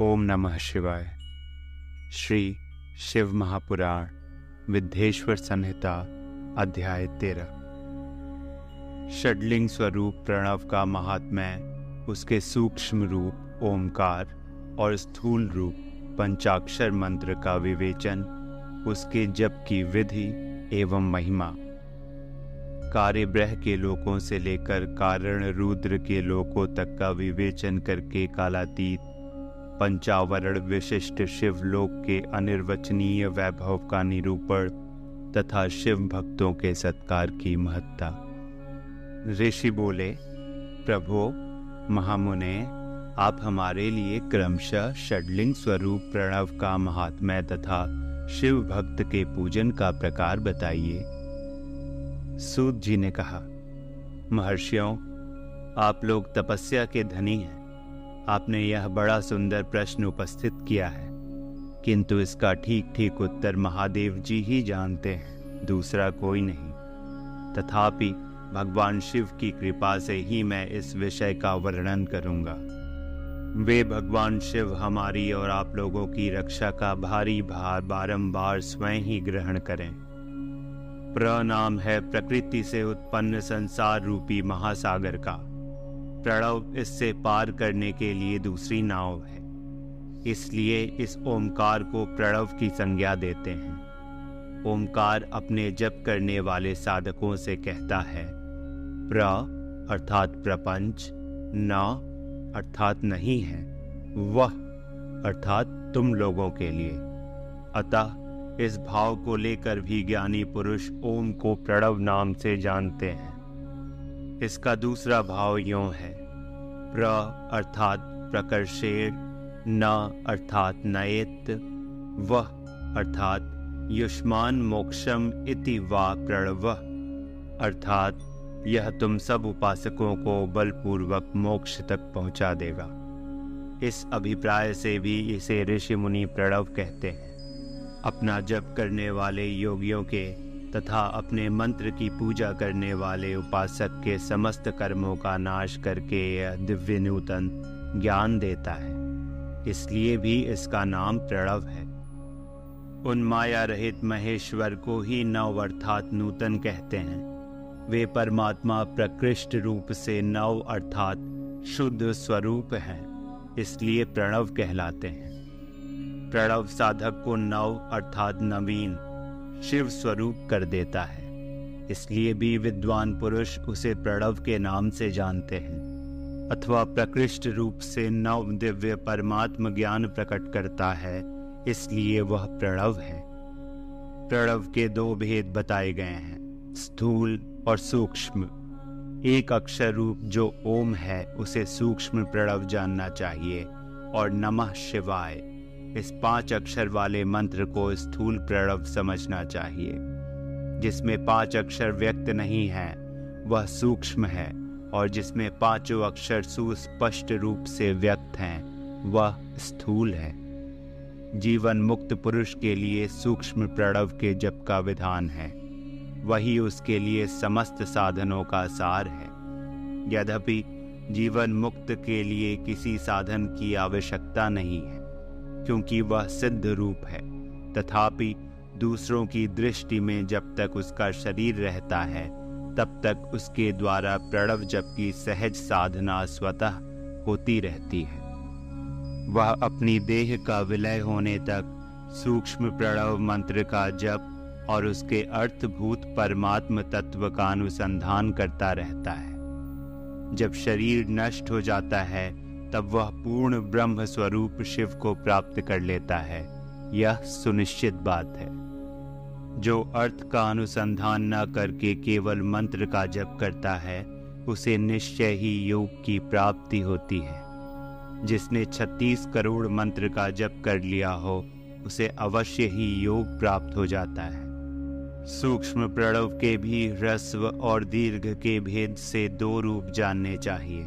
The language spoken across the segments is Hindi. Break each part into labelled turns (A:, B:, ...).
A: ओम नमः शिवाय। श्री शिव महापुराण, विद्धेश्वर संहिता, अध्याय तेरह। षडलिंग स्वरूप प्रणव का महात्म्य, उसके सूक्ष्म रूप ओमकार और स्थूल रूप, पंचाक्षर मंत्र का विवेचन, उसके जप की विधि एवं महिमा। कार्यब्रह के लोकों से लेकर कारण रुद्र के लोकों तक का विवेचन करके कालातीत पंचावरण विशिष्ट शिवलोक के अनिर्वचनीय वैभव का निरूपण तथा शिव भक्तों के सत्कार की महत्ता। ऋषि बोले, प्रभो, महामुने, आप हमारे लिए क्रमशः षडलिंग स्वरूप प्रणव का महात्म्य तथा शिव भक्त के पूजन का प्रकार बताइए। सूत जी ने कहा, महर्षियों, आप लोग तपस्या के धनी हैं। आपने यह बड़ा सुंदर प्रश्न उपस्थित किया है। किंतु इसका ठीक ठीक उत्तर महादेव जी ही जानते हैं, दूसरा कोई नहीं। तथापि, भगवान शिव की कृपा से ही मैं इस विषय का वर्णन करूँगा। वे भगवान शिव हमारी और आप लोगों की रक्षा का भारी भार बारंबार स्वयं ही ग्रहण करें। प्रनाम है प्रकृति से उत्पन्न संसार रूपी महासागर का। प्रणव इससे पार करने के लिए दूसरी नाव है। इसलिए इस ओमकार को प्रणव की संज्ञा देते हैं। ओमकार अपने जप करने वाले साधकों से कहता है, प्र अर्थात प्रपंच, न अर्थात नहीं है, वह अर्थात तुम लोगों के लिए। अतः इस भाव को लेकर भी ज्ञानी पुरुष ओम को प्रणव नाम से जानते हैं। इसका दूसरा भाव यों है। प्र अर्थात प्रकर्षेण न अर्थात नयत, वह अर्थात युष्मान मोक्षम इति वा प्रणव। अर्थात यह तुम सब उपासकों को बलपूर्वक मोक्ष तक पहुँचा देगा। इस अभिप्राय से भी इसे ऋषि मुनि प्रणव कहते हैं। अपना जप करने वाले योगियों के तथा अपने मंत्र की पूजा करने वाले उपासक के समस्त कर्मों का नाश करके यह दिव्य नूतन ज्ञान देता है। इसलिए भी इसका नाम प्रणव है। उन माया रहित महेश्वर को ही नव अर्थात नूतन कहते हैं। वे परमात्मा प्रकृष्ट रूप से नव अर्थात शुद्ध स्वरूप हैं, इसलिए प्रणव कहलाते हैं। प्रणव साधक को नव अर्थात नवीन शिव स्वरूप कर देता है। इसलिए भी विद्वान पुरुष उसे प्रणव के नाम से जानते हैं, अथवा प्रकृष्ट रूप से नव दिव्य परमात्म ज्ञान प्रकट करता है, इसलिए वह प्रणव है। प्रणव के दो भेद बताए गए हैं, स्थूल और सूक्ष्म। एक अक्षर रूप जो ओम है, उसे सूक्ष्म प्रणव जानना चाहिए, और नमः शिवाय। इस पाँच अक्षर वाले मंत्र को स्थूल प्रणव समझना चाहिए। जिसमें पाँच अक्षर व्यक्त नहीं है, वह सूक्ष्म है, और जिसमें पाँचों अक्षर सुस्पष्ट रूप से व्यक्त हैं, वह स्थूल है। जीवन मुक्त पुरुष के लिए सूक्ष्म प्रणव के जप का विधान है। वही उसके लिए समस्त साधनों का सार है। यद्यपि जीवन मुक्त के लिए किसी साधन की आवश्यकता नहीं है क्योंकि वह सिद्ध रूप है। तथापि, दूसरों की दृष्टि में जब तक उसका शरीर रहता है, तब तक उसके द्वारा प्रणव जप की सहज साधना स्वतः होती रहती है। वह अपनी देह का विलय होने तक सूक्ष्म प्रणव मंत्र का जप और उसके अर्थभूत परमात्म तत्व का अनुसंधान करता रहता है। जब शरीर नष्ट हो जाता है तब वह पूर्ण ब्रह्म स्वरूप शिव को प्राप्त कर लेता है। यह सुनिश्चित बात है। जो अर्थ का अनुसंधान न करके केवल मंत्र का जप करता है, उसे निश्चय ही योग की प्राप्ति होती है। जिसने 36 करोड़ मंत्र का जप कर लिया हो, उसे अवश्य ही योग प्राप्त हो जाता है। सूक्ष्म प्रणव के भी ह्रस्व और दीर्घ के भेद से दो रूप जानने चाहिए।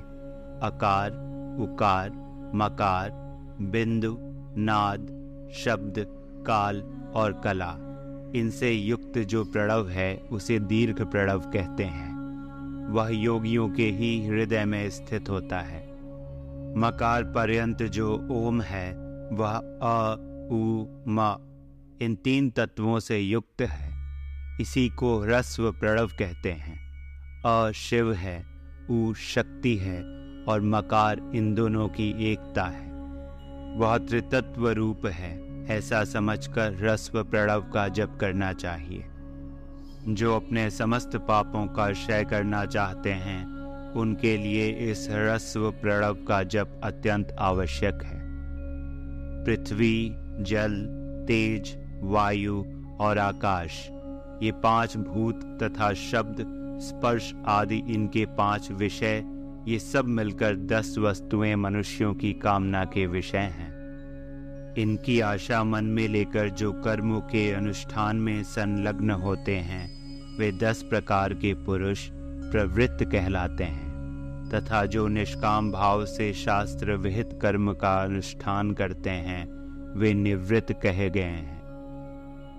A: आकार उकार, मकार, बिंदु, नाद, शब्द, काल और कला। इनसे युक्त जो प्रणव है, उसे दीर्घ प्रणव कहते हैं। वह योगियों के ही हृदय में स्थित होता है। मकार पर्यंत जो ओम है, वह अ, उ, म, इन तीन तत्वों से युक्त है। इसी को ह्रस्व प्रणव कहते हैं। अ, शिव है, उ, शक्ति है और मकार इन दोनों की एकता है। वह त्रितत्व रूप है, ऐसा समझकर रस्व प्रणव का जप करना चाहिए। जो अपने समस्त पापों का क्षय करना चाहते हैं, उनके लिए इस रस्व प्रणव का जप अत्यंत आवश्यक है। पृथ्वी, जल, तेज, वायु और आकाश, ये पाँच भूत तथा शब्द, स्पर्श आदि इनके पाँच विषय ये सब मिलकर दस वस्तुएँ मनुष्यों की कामना के विषय हैं। इनकी आशा मन में लेकर जो कर्मों के अनुष्ठान में संलग्न होते हैं, वे दस प्रकार के पुरुष प्रवृत्त कहलाते हैं, तथा जो निष्काम भाव से शास्त्र विहित कर्म का अनुष्ठान करते हैं, वे निवृत्त कहे गए हैं।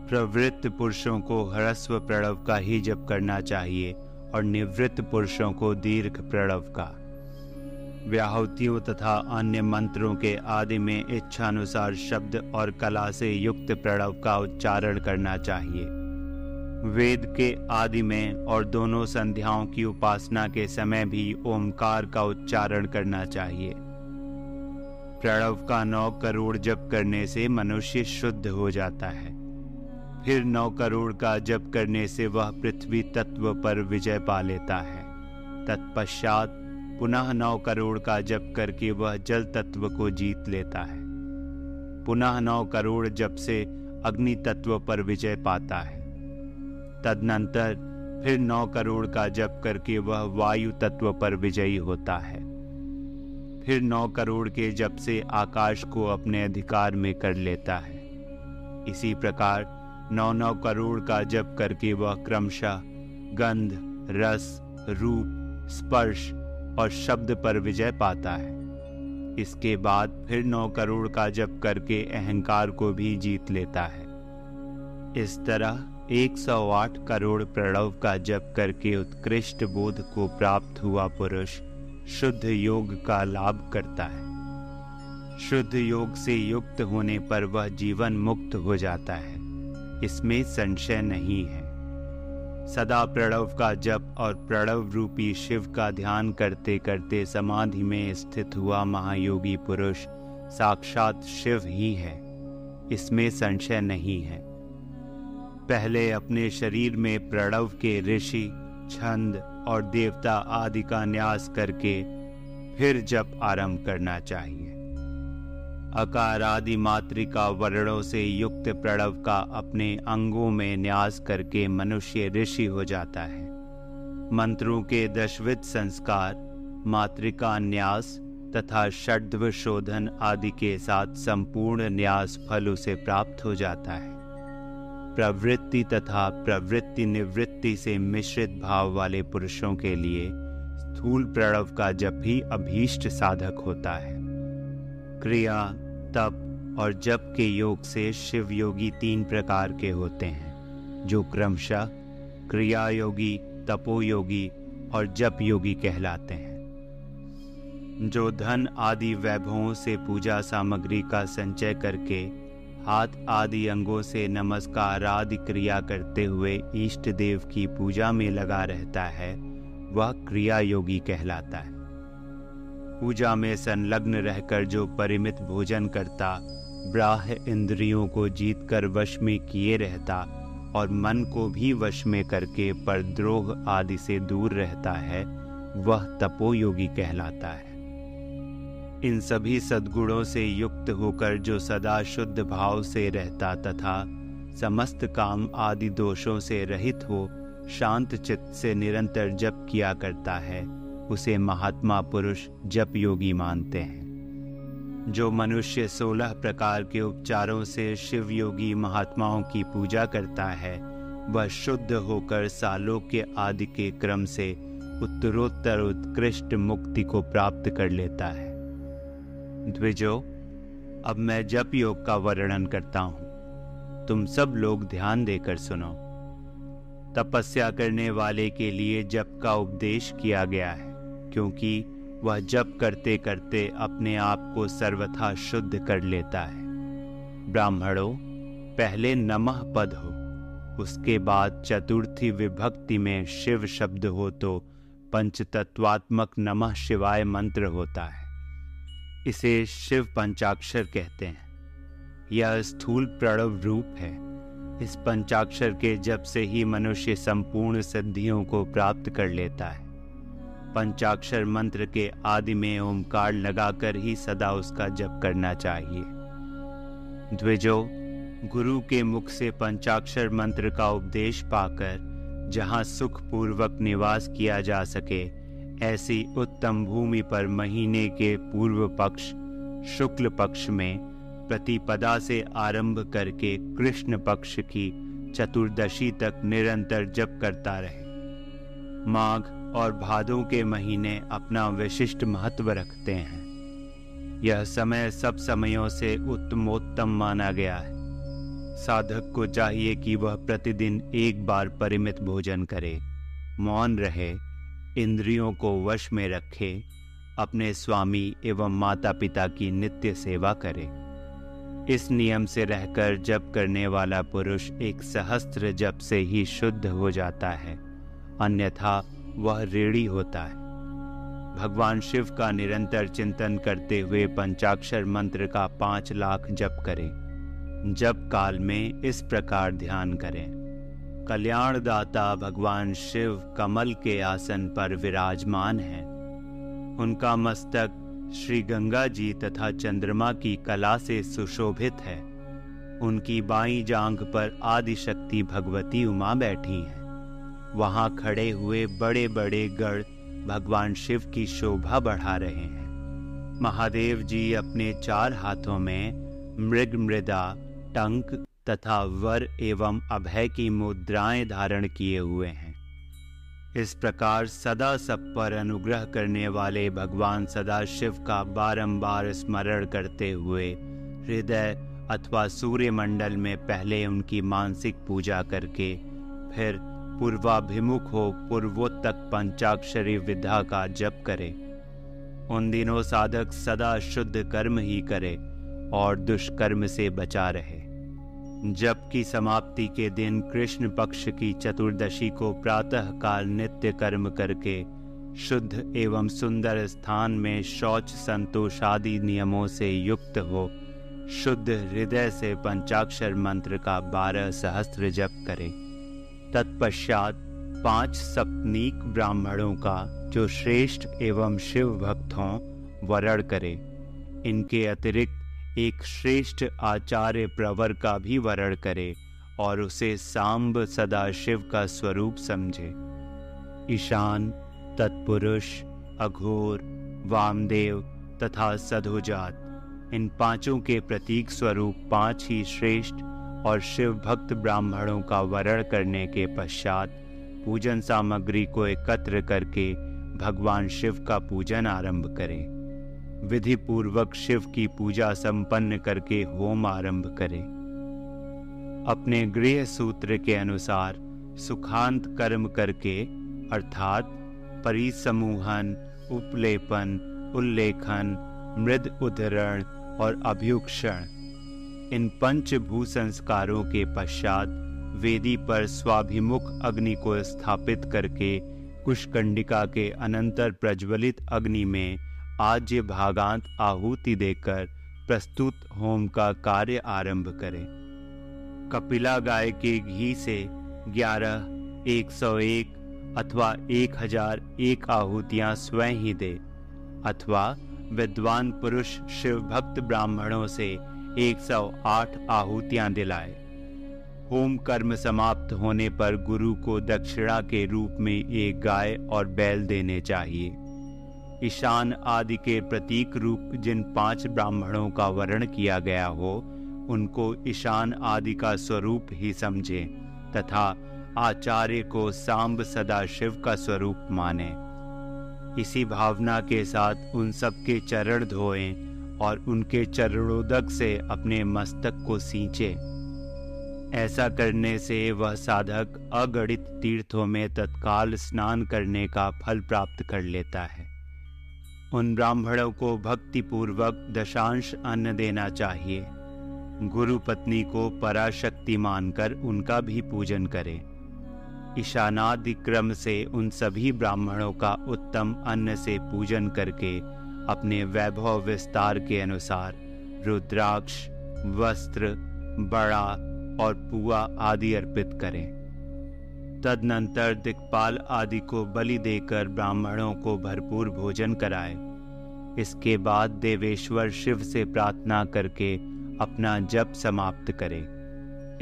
A: प्रवृत्त पुरुषों को ह्रस्व प्रणव का ही जप करना चाहिए, और निवृत्त पुरुषों को दीर्घ प्रणव का। व्याहतियों तथा अन्य मंत्रों के आदि में इच्छानुसार शब्द और कला से युक्त प्रणव का उच्चारण करना चाहिए। वेद के आदि में और दोनों संध्याओं की उपासना के समय भी ओमकार का उच्चारण करना चाहिए। प्रणव का नौ करोड़ जप करने से मनुष्य शुद्ध हो जाता है। फिर नौ करोड़ का जप करने से वह पृथ्वी तत्व पर विजय पा लेता है। तत्पश्चात पुनः नौ करोड़ का जप करके वह जल तत्व को जीत लेता है। पुनः नौ करोड़ जप से अग्नि तत्व पर विजय पाता है। तदनंतर फिर नौ करोड़ का जप करके वह वायु तत्व पर विजयी होता है। फिर नौ करोड़ के जप से आकाश को अपने अधिकार में कर लेता है। इसी प्रकार नौ नौ करोड़ का जप करके वह क्रमशः गंध, रस, रूप, स्पर्श और शब्द पर विजय पाता है। इसके बाद फिर नौ करोड़ का जप करके अहंकार को भी जीत लेता है। इस तरह 108 करोड़ प्रणव का जप करके उत्कृष्ट बोध को प्राप्त हुआ पुरुष शुद्ध योग का लाभ करता है। शुद्ध योग से युक्त होने पर वह जीवन मुक्त हो जाता है। इसमें संशय नहीं है। सदा प्रणव का जप और प्रणव रूपी शिव का ध्यान करते करते समाधि में स्थित हुआ महायोगी पुरुष, साक्षात शिव ही है। इसमें संशय नहीं है। पहले अपने शरीर में प्रणव के ऋषि, छंद और देवता आदि का न्यास करके फिर जप आरंभ करना चाहिए। अकार आदि मातृका वर्णों से युक्त प्रणव का अपने अंगों में न्यास करके मनुष्य ऋषि हो जाता है। मंत्रों के दशविध संस्कार मातृका न्यास तथा षड्व शोधन आदि के साथ संपूर्ण न्यास फल उसे प्राप्त हो जाता है। प्रवृत्ति तथा प्रवृत्ति निवृत्ति से मिश्रित भाव वाले पुरुषों के लिए स्थूल प्रणव का जप ही अभीष्ट साधक होता है। क्रिया, तप और जप के योग से शिव योगी तीन प्रकार के होते हैं, जो क्रमशः क्रिया योगी तपो योगी और जप योगी कहलाते हैं। जो धन आदि वैभवों से पूजा सामग्री का संचय करके, हाथ आदि अंगों से नमस्कार आदि क्रिया करते हुए इष्ट देव की पूजा में लगा रहता है, वह क्रिया योगी कहलाता है। पूजा में संलग्न रहकर जो परिमित भोजन करता ब्राह इंद्रियों को जीतकर वश में किए रहता और मन को भी वश में करके परद्रोह आदि से दूर रहता है, वह तपोयोगी कहलाता है। इन सभी सद्गुणों से युक्त होकर जो सदा शुद्ध भाव से रहता तथा समस्त काम आदि दोषों से रहित हो, शांत चित्त से निरंतर जप किया करता है। उसे महात्मा पुरुष जप योगी मानते हैं। जो मनुष्य सोलह प्रकार के उपचारों से शिव योगी महात्माओं की पूजा करता है, वह शुद्ध होकर सालों के आदि के क्रम से उत्तरोत्तर उत्कृष्ट मुक्ति को प्राप्त कर लेता है। द्विजो, अब मैं जप योग का वर्णन करता हूँ। तुम सब लोग ध्यान देकर सुनो। तपस्या करने वाले के लिए जप का उपदेश किया गया है। क्योंकि वह जप करते करते अपने आप को सर्वथा शुद्ध कर लेता है। ब्राह्मणों, पहले नमः पद हो, उसके बाद चतुर्थी विभक्ति में शिव शब्द हो तो पंचतत्वात्मक नमः शिवाय मंत्र होता है। इसे शिव पंचाक्षर कहते हैं। यह स्थूल प्रणव रूप है। इस पंचाक्षर के जप से ही मनुष्य संपूर्ण सिद्धियों को प्राप्त कर लेता है। पंचाक्षर मंत्र के आदि में ओमकार लगाकर ही सदा उसका जप करना चाहिए। द्विजो, गुरु के मुख से पंचाक्षर मंत्र का उपदेश पाकर, जहाँ सुख पूर्वक निवास किया जा सके, ऐसी उत्तम भूमि पर महीने के पूर्व पक्ष, शुक्ल पक्ष में प्रतिपदा से आरंभ करके कृष्ण पक्ष की चतुर्दशी तक निरंतर जप करता रहे। माघ और भादों के महीने अपना विशिष्ट महत्व रखते हैं। यह समय सब समयों से उत्तमोत्तम माना गया है। साधक को चाहिए कि वह प्रतिदिन एक बार परिमित भोजन करे, मौन रहे, इंद्रियों को वश में रखे, अपने स्वामी एवं माता पिता की नित्य सेवा करे। इस नियम से रहकर जप करने वाला पुरुष एक सहस्त्र जप से ही शुद्ध हो जाता है। अन्यथा वह रेड़ी होता है। भगवान शिव का निरंतर चिंतन करते हुए पंचाक्षर मंत्र का पाँच लाख जप करें। जब काल में इस प्रकार ध्यान करें। कल्याणदाता भगवान शिव कमल के आसन पर विराजमान हैं। उनका मस्तक श्री गंगा जी तथा चंद्रमा की कला से सुशोभित है। उनकी बाई जांग पर आदि शक्ति भगवती उमा बैठी हैं। वहाँ खड़े हुए बड़े बड़े गढ़ भगवान शिव की शोभा बढ़ा रहे हैं। महादेव जी अपने चार हाथों में मृग, मृदा, टंक तथा वर एवं अभय की मुद्राएँ धारण किए हुए हैं। इस प्रकार सदा सब पर अनुग्रह करने वाले भगवान सदा शिव का बारंबार स्मरण करते हुए हृदय अथवा सूर्य मंडल में पहले उनकी मानसिक पूजा करके फिर पूर्वाभिमुख हो, पूर्वोत्तक पंचाक्षरी विद्या का जप करे। उन दिनों साधक सदा शुद्ध कर्म ही करे और दुष्कर्म से बचा रहे। जब की समाप्ति के दिन कृष्ण पक्ष की चतुर्दशी को प्रातः काल नित्य कर्म करके शुद्ध एवं सुंदर स्थान में शौच संतोष आदि नियमों से युक्त हो, शुद्ध हृदय से पंचाक्षर मंत्र का बारह सहस्त्र जप करे। तत्पश्चात पाँच सपनीक ब्राह्मणों का, जो श्रेष्ठ एवं शिव भक्त हों वरण करे। इनके अतिरिक्त एक श्रेष्ठ आचार्य प्रवर का भी वर्ण करे और उसे सांब सदा शिव का स्वरूप समझे। ईशान, तत्पुरुष, अघोर, वामदेव तथा सधोजात, इन पाँचों के प्रतीक स्वरूप पाँच ही श्रेष्ठ और शिव भक्त ब्राह्मणों का वरण करने के पश्चात पूजन सामग्री को एकत्र करके भगवान शिव का पूजन आरंभ करें। विधि पूर्वक शिव की पूजा संपन्न करके होम आरंभ करें। अपने गृह सूत्र के अनुसार सुखांत कर्म करके, अर्थात परिसमूहन, उपलेपन, उल्लेखन, मृद उदरण और अभ्युक्षण इन पंच भू संस्कारों के पश्चात वेदी पर स्वाभिमुख अग्नि को स्थापित करके कुशकंडिका के अनंतर प्रज्वलित अग्नि में आज्य भागांत आहुति देकर प्रस्तुत होम का कार्य आरंभ करें। कपिला गाय के घी से ग्यारह, एक सौ एक अथवा एक हज़ार एक आहुतियाँ स्वयं ही दे, अथवा विद्वान पुरुष शिव भक्त ब्राह्मणों से 108 आहुतियाँ दिलाए। होम कर्म समाप्त होने पर गुरु को दक्षिणा के रूप में एक गाय और बैल देने चाहिए। ईशान आदि के प्रतीक रूप जिन पाँच ब्राह्मणों का वर्ण किया गया हो, उनको ईशान आदि का स्वरूप ही समझे, तथा आचार्य को सांब सदा शिव का स्वरूप माने। इसी भावना के साथ उन सबके चरण धोएँ और उनके चरणोदक से अपने मस्तक को सींचे। ऐसा करने से वह साधक अगणित तीर्थों में तत्काल स्नान करने का फल प्राप्त कर लेता है। उन ब्राह्मणों को भक्तिपूर्वक दशांश अन्न देना चाहिए। गुरु पत्नी को पराशक्ति मानकर उनका भी पूजन करें। ईशानादि क्रम से उन सभी ब्राह्मणों का उत्तम अन्न से पूजन करके अपने वैभव विस्तार के अनुसार रुद्राक्ष, वस्त्र, बड़ा और पुआ आदि अर्पित करें। तदनंतर दिक्पाल आदि को बलि देकर ब्राह्मणों को भरपूर भोजन कराए। इसके बाद देवेश्वर शिव से प्रार्थना करके अपना जप समाप्त करे।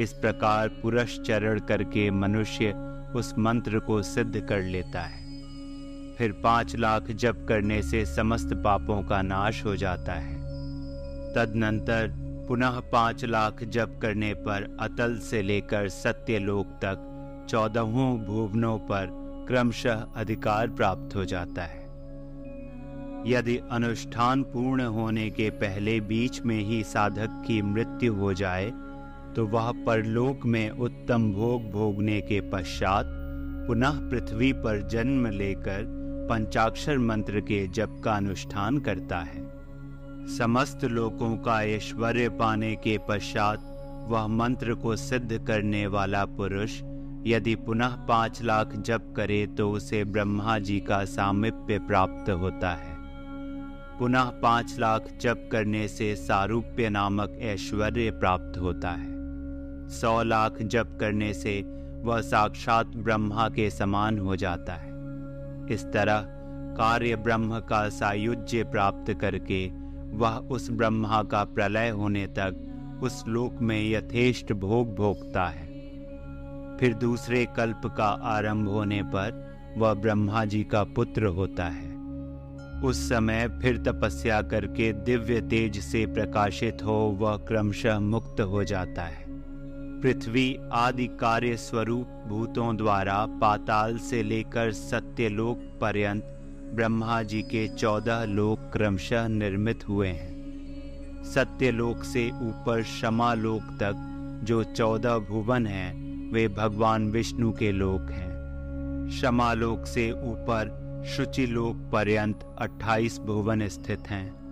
A: इस प्रकार पुरश्चरण करके मनुष्य उस मंत्र को सिद्ध कर लेता है। फिर पाँच लाख जप करने से समस्त पापों का नाश हो जाता है। तदनंतर पुनः पाँच लाख जप करने पर अतल से लेकर सत्यलोक तक चौदहों भुवनों पर क्रमशः अधिकार प्राप्त हो जाता है। यदि अनुष्ठान पूर्ण होने के पहले बीच में ही साधक की मृत्यु हो जाए तो वह परलोक में उत्तम भोग भोगने के पश्चात पुनः पृथ्वी पर जन्म लेकर पंचाक्षर मंत्र के जप का अनुष्ठान करता है। समस्त लोकों का ऐश्वर्य पाने के पश्चात वह मंत्र को सिद्ध करने वाला पुरुष यदि पुनः पाँच लाख जप करे तो उसे ब्रह्मा जी का सामिप्य प्राप्त होता है। पुनः पाँच लाख जप करने से सारूप्य नामक ऐश्वर्य प्राप्त होता है। सौ लाख जप करने से वह साक्षात ब्रह्मा के समान हो जाता है। इस तरह कार्य ब्रह्म का सायुज्य प्राप्त करके वह उस ब्रह्मा का प्रलय होने तक उस लोक में यथेष्ट भोग भोगता है। फिर दूसरे कल्प का आरंभ होने पर वह ब्रह्मा जी का पुत्र होता है। उस समय फिर तपस्या करके दिव्य तेज से प्रकाशित हो वह क्रमशः मुक्त हो जाता है। पृथ्वी आदि कार्य स्वरूप भूतों द्वारा पाताल से लेकर सत्यलोक पर्यंत ब्रह्मा जी के चौदह लोक क्रमशः निर्मित हुए हैं। सत्यलोक से ऊपर क्षमा लोक तक जो चौदह भुवन हैं, वे भगवान विष्णु के लोक हैं। क्षमा लोक से ऊपर शुचिलोक पर्यंत 28 भुवन स्थित हैं।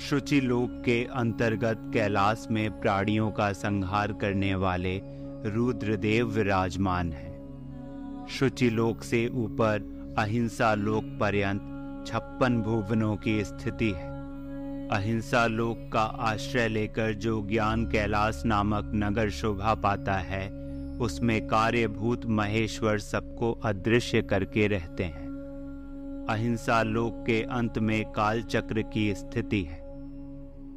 A: शुचिलोक के अंतर्गत कैलाश में प्राणियों का संहार करने वाले रुद्रदेव विराजमान हैं। शुचिलोक से ऊपर अहिंसा लोक पर्यंत छप्पन भुवनों की स्थिति है। अहिंसा लोक का आश्रय लेकर जो ज्ञान कैलाश नामक नगर शोभा पाता है, उसमें कार्यभूत महेश्वर सबको अदृश्य करके रहते हैं। अहिंसा लोक के अंत में काल चक्र की स्थिति है।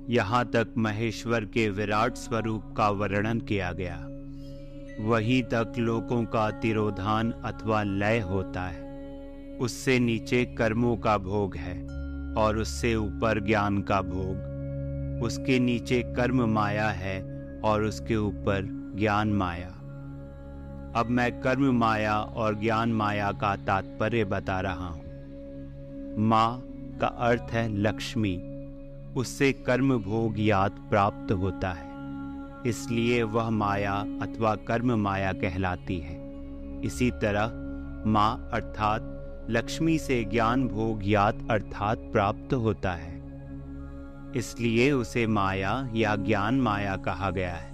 A: यहाँ तक महेश्वर के विराट स्वरूप का वर्णन किया गया। वहीं तक लोकों का तिरोधान अथवा लय होता है। उससे नीचे कर्मों का भोग है और उससे ऊपर ज्ञान का भोग। उसके नीचे कर्म माया है और उसके ऊपर ज्ञान माया। अब मैं कर्म माया और ज्ञान माया का तात्पर्य बता रहा हूँ। माँ का अर्थ है लक्ष्मी। उससे कर्म भोग याद प्राप्त होता है। इसलिए वह माया अथवा कर्म माया कहलाती है। इसी तरह माँ अर्थात लक्ष्मी से ज्ञान भोग याद अर्थात प्राप्त होता है। इसलिए उसे माया या ज्ञान माया कहा गया है।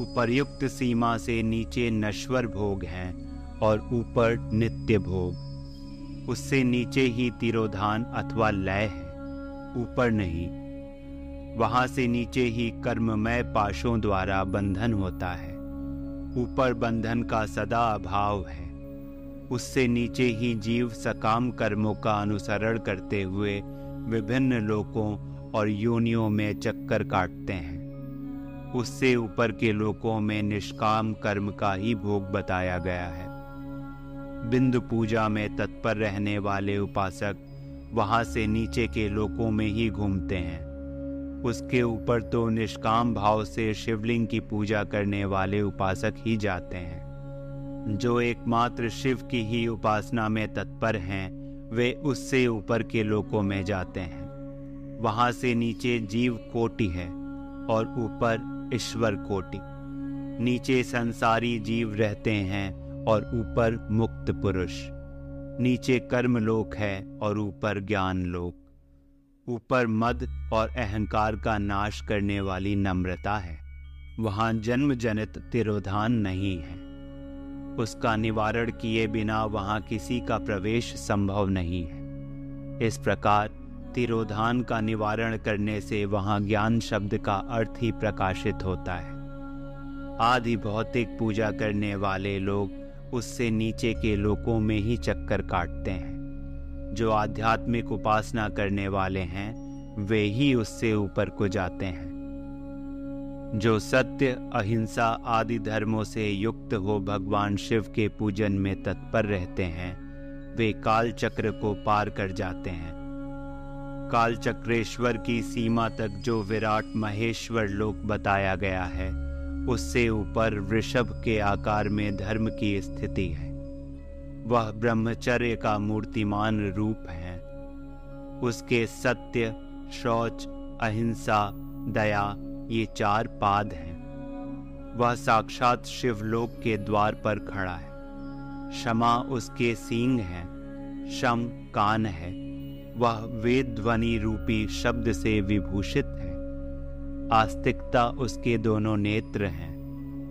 A: उपर्युक्त सीमा से नीचे नश्वर भोग हैं और ऊपर नित्य भोग। उससे नीचे ही तिरोधान अथवा लय है। ऊपर नहीं। वहाँ से नीचे ही कर्ममय पाशों द्वारा बंधन होता है। ऊपर बंधन का सदा अभाव है। उससे नीचे ही जीव सकाम कर्मों का अनुसरण करते हुए विभिन्न लोकों और योनियों में चक्कर काटते हैं। उससे ऊपर के लोकों में निष्काम कर्म का ही भोग बताया गया है। बिंदु पूजा में तत्पर रहने वाले उपासक वहाँ से नीचे के लोकों में ही घूमते हैं। उसके ऊपर तो निष्काम भाव से शिवलिंग की पूजा करने वाले उपासक ही जाते हैं। जो एकमात्र शिव की ही उपासना में तत्पर हैं, वे उससे ऊपर के लोकों में जाते हैं। वहाँ से नीचे जीव कोटि है और ऊपर ईश्वर कोटि। नीचे संसारी जीव रहते हैं और ऊपर मुक्त पुरुष। नीचे कर्म लोक है और ऊपर ज्ञान लोक ऊपर मद और अहंकार का नाश करने वाली नम्रता है। वहाँ जन्म जनित तिरोधान नहीं है। उसका निवारण किए बिना वहाँ किसी का प्रवेश संभव नहीं है। इस प्रकार तिरोधान का निवारण करने से वहाँ ज्ञान शब्द का अर्थ ही प्रकाशित होता है। आदि भौतिक पूजा करने वाले लोग उससे नीचे के लोकों में ही चक्कर काटते हैं। जो आध्यात्मिक उपासना करने वाले हैं, वे ही उससे ऊपर को जाते हैं। जो सत्य, अहिंसा आदि धर्मों से युक्त हो भगवान शिव के पूजन में तत्पर रहते हैं, वे काल चक्र को पार कर जाते हैं। काल चक्रेश्वर की सीमा तक जो विराट महेश्वर लोक बताया गया है उससे ऊपर वृषभ के आकार में धर्म की स्थिति है। वह ब्रह्मचर्य का मूर्तिमान रूप है। उसके सत्य, शौच, अहिंसा, दया, ये चार पाद हैं। वह साक्षात शिवलोक के द्वार पर खड़ा है। क्षमा उसके सींग हैं शम कान है। वह वेद ध्वनि रूपी शब्द से विभूषित है। आस्तिकता उसके दोनों नेत्र हैं।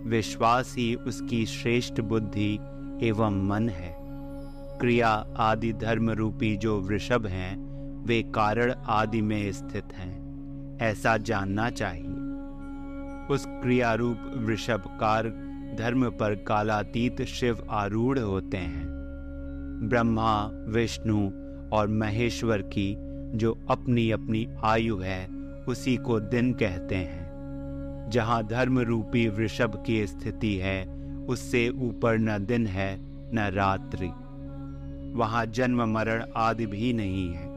A: विश्वास ही उसकी श्रेष्ठ बुद्धि एवं मन है। क्रिया आदि धर्म रूपी जो वृषभ हैं, वे कारण आदि में स्थित हैं। ऐसा जानना चाहिए। उस क्रिया रूप वृषभ कार धर्म पर कालातीत शिव आरूढ़ होते हैं। ब्रह्मा, विष्णु और महेश्वर की जो अपनी अपनी आयु है उसी को दिन कहते हैं। जहाँ धर्म रूपी वृषभ की स्थिति है, उससे ऊपर न दिन है, न रात्रि। वहाँ जन्म मरण आदि भी नहीं है।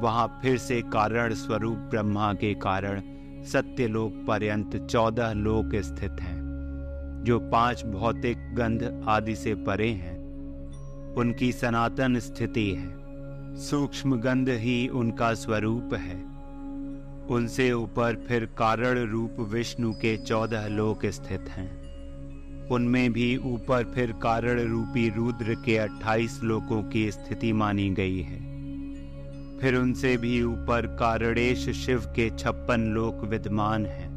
A: वहाँ फिर से कारण स्वरूप ब्रह्मा के कारण सत्यलोक पर्यंत चौदह लोक स्थित हैं, जो पाँच भौतिक गंध आदि से परे हैं। उनकी सनातन स्थिति है। सूक्ष्म गंध ही उनका स्वरूप है। उनसे ऊपर फिर कारण रूप विष्णु के चौदह लोक स्थित हैं। उनमें भी ऊपर फिर कारण रूपी रुद्र के अट्ठाईस लोकों की स्थिति मानी गई है। फिर उनसे भी ऊपर कारणेश शिव के छप्पन लोक विद्यमान हैं।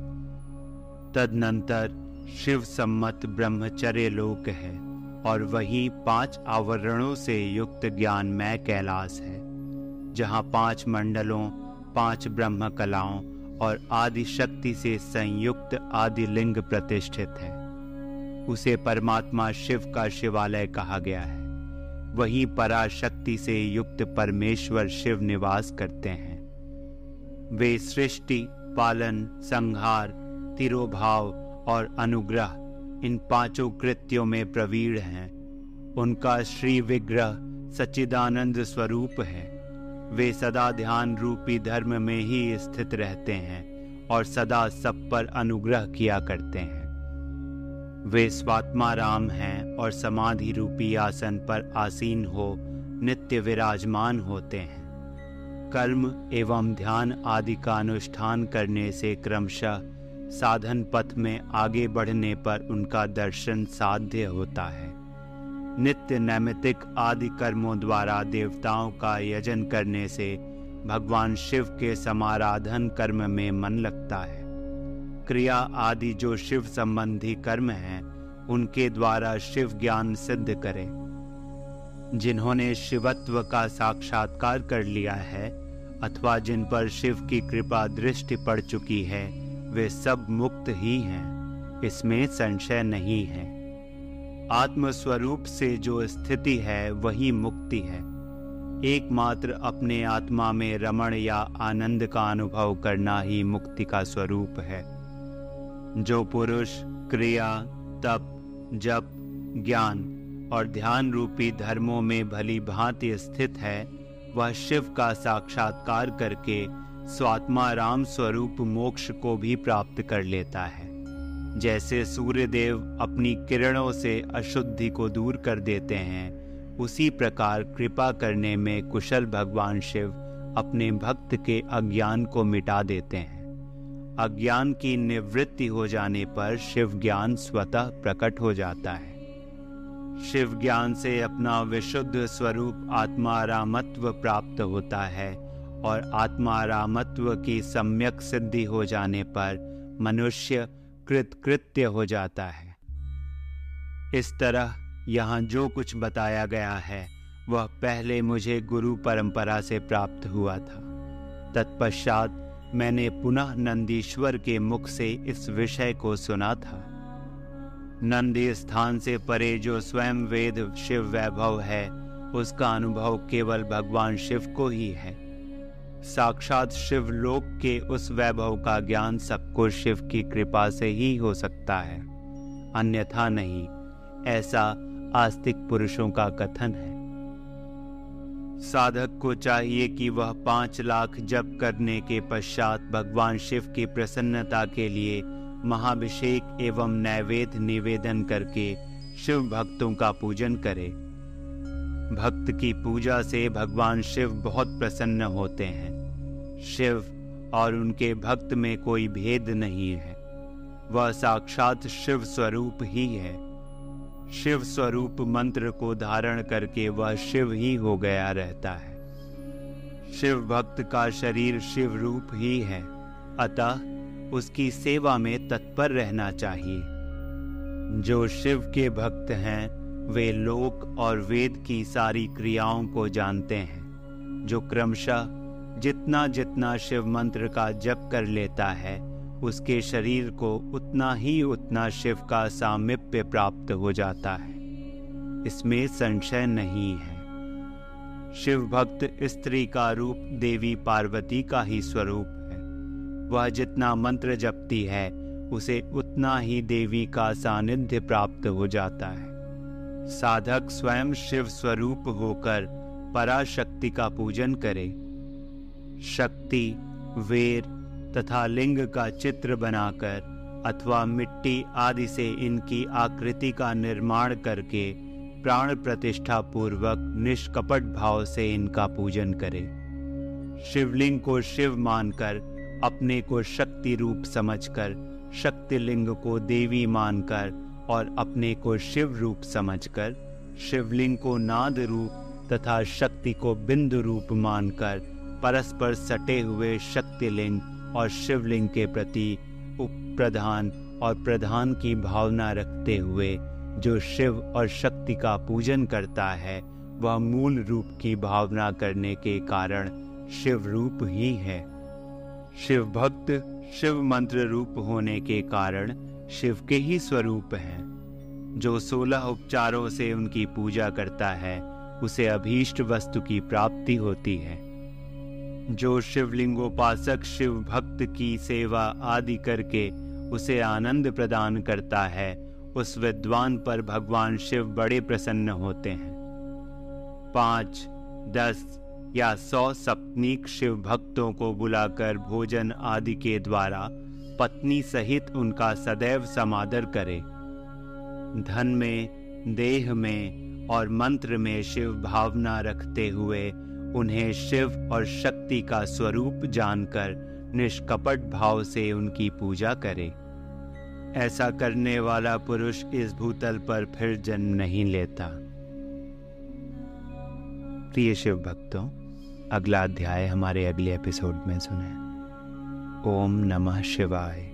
A: तदनंतर शिव सम्मत ब्रह्मचर्य लोक है और वही पाँच आवरणों से युक्त ज्ञान ज्ञानमय कैलाश है, जहाँ पाँच मंडलों पाँच ब्रह्म कलाओं और आदि शक्ति से संयुक्त आदि लिंग प्रतिष्ठित है। उसे परमात्मा शिव का शिवालय कहा गया है। वहीं पराशक्ति से युक्त परमेश्वर शिव निवास करते हैं। वे सृष्टि, पालन, संहार, तिरोभाव और अनुग्रह इन पाँचों कृत्यों में प्रवीण हैं। उनका श्री विग्रह सच्चिदानंद स्वरूप है। वे सदा ध्यान रूपी धर्म में ही स्थित रहते हैं और सदा सब पर अनुग्रह किया करते हैं। वे स्वात्मा राम हैं और समाधि रूपी आसन पर आसीन हो, नित्य विराजमान होते हैं। कर्म एवं ध्यान आदि का अनुष्ठान करने से क्रमशः साधन पथ में आगे बढ़ने पर उनका दर्शन साध्य होता है। नित्य नैमितिक आदि कर्मों द्वारा देवताओं का यजन करने से भगवान शिव के समाराधन कर्म में मन लगता है। क्रिया आदि जो शिव संबंधी कर्म हैं, उनके द्वारा शिव ज्ञान सिद्ध करें। जिन्होंने शिवत्व का साक्षात्कार कर लिया है, अथवा जिन पर शिव की कृपा दृष्टि पड़ चुकी है, वे सब मुक्त ही हैं। इसमें संशय नहीं है। आत्मस्वरूप से जो स्थिति है, वही मुक्ति है। एकमात्र अपने आत्मा में रमण या आनंद का अनुभव करना ही मुक्ति का स्वरूप है। जो पुरुष, क्रिया, तप, जप, ज्ञान और ध्यान रूपी धर्मों में भली भांति स्थित है, वह शिव का साक्षात्कार करके स्वात्मा राम स्वरूप मोक्ष को भी प्राप्त कर लेता है। जैसे सूर्यदेव अपनी किरणों से अशुद्धि को दूर कर देते हैं, उसी प्रकार कृपा करने में कुशल भगवान शिव अपने भक्त के अज्ञान को मिटा देते हैं। अज्ञान की निवृत्ति हो जाने पर शिव ज्ञान स्वतः प्रकट हो जाता है। शिव ज्ञान से अपना विशुद्ध स्वरूप आत्मारामत्व प्राप्त होता है और आत्मारामत्व की सम्यक सिद्धि हो जाने पर मनुष्य कृतकृत्य हो जाता है। इस तरह यहाँ जो कुछ बताया गया है, वह पहले मुझे गुरु परंपरा से प्राप्त हुआ था। तत्पश्चात मैंने पुनः नंदीश्वर के मुख से इस विषय को सुना था। नंदी स्थान से परे जो स्वयं वेद शिव वैभव है, उसका अनुभव केवल भगवान शिव को ही है। साक्षात शिव लोक के उस वैभव का ज्ञान सबको शिव की कृपा से ही हो सकता है। अन्यथा नहीं, ऐसा आस्तिक पुरुषों का कथन है। साधक को चाहिए कि वह पाँच लाख जप करने के पश्चात भगवान शिव की प्रसन्नता के लिए महाभिषेक एवं नैवेद्य निवेदन करके शिव भक्तों का पूजन करे। भक्त की पूजा से भगवान शिव बहुत प्रसन्न होते हैं। शिव और उनके भक्त में कोई भेद नहीं है। वह साक्षात शिव स्वरूप ही है। शिव स्वरूप मंत्र को धारण करके वह शिव ही हो गया रहता है। शिव भक्त का शरीर शिव रूप ही है। अतः उसकी सेवा में तत्पर रहना चाहिए। जो शिव के भक्त हैं, वे लोक और वेद की सारी क्रियाओं को जानते हैं, जो क्रमशः जितना जितना शिव मंत्र का जप कर लेता है, उसके शरीर को उतना ही उतना शिव का सामिप्य प्राप्त हो जाता है। इसमें संशय नहीं है। शिव भक्त स्त्री का रूप देवी पार्वती का ही स्वरूप है। वह जितना मंत्र जपती है, उसे उतना ही देवी का सानिध्य प्राप्त हो जाता है। साधक स्वयं शिव स्वरूप होकर पराशक्ति का पूजन करे। शक्ति, वेर तथा लिंग का चित्र बनाकर अथवा मिट्टी आदि से इनकी आकृति का निर्माण करके प्राण प्रतिष्ठा पूर्वक निष्कपट भाव से इनका पूजन करे। शिवलिंग को शिव मानकर, अपने को शक्ति रूप समझकर, शक्ति लिंग को देवी मानकर और अपने को शिव रूप समझकर, शिवलिंग को नाद रूप तथा शक्ति को बिंदु रूप मानकर परस्पर सटे हुए शक्तिलिंग और शिवलिंग के प्रति उपप्रधान और प्रधान की भावना रखते हुए जो शिव और शक्ति का पूजन करता है, वह मूल रूप की भावना करने के कारण शिव रूप ही है। शिव भक्त शिव मंत्र रूप होने के कारण शिव के ही स्वरूप हैं। जो सोलह उपचारों से उनकी पूजा करता है, उसे अभीष्ट वस्तु की प्राप्ति होती है। जो शिवलिंगोपासक शिव भक्त की सेवा आदि करके उसे आनंद प्रदान करता है, उस विद्वान पर भगवान शिव बड़े प्रसन्न होते हैं। पाँच, दस या सौ सपनीक शिव भक्तों को बुलाकर भोजन आदि के द्वारा पत्नी सहित उनका सदैव समादर करे। धन में, देह में और मंत्र में शिव भावना रखते हुए उन्हें शिव और शक्ति का स्वरूप जानकर निष्कपट भाव से उनकी पूजा करे। ऐसा करने वाला पुरुष इस भूतल पर फिर जन्म नहीं लेता। प्रिय शिव भक्तों, अगला अध्याय हमारे अगले एपिसोड में सुने। ओम नमः शिवाय।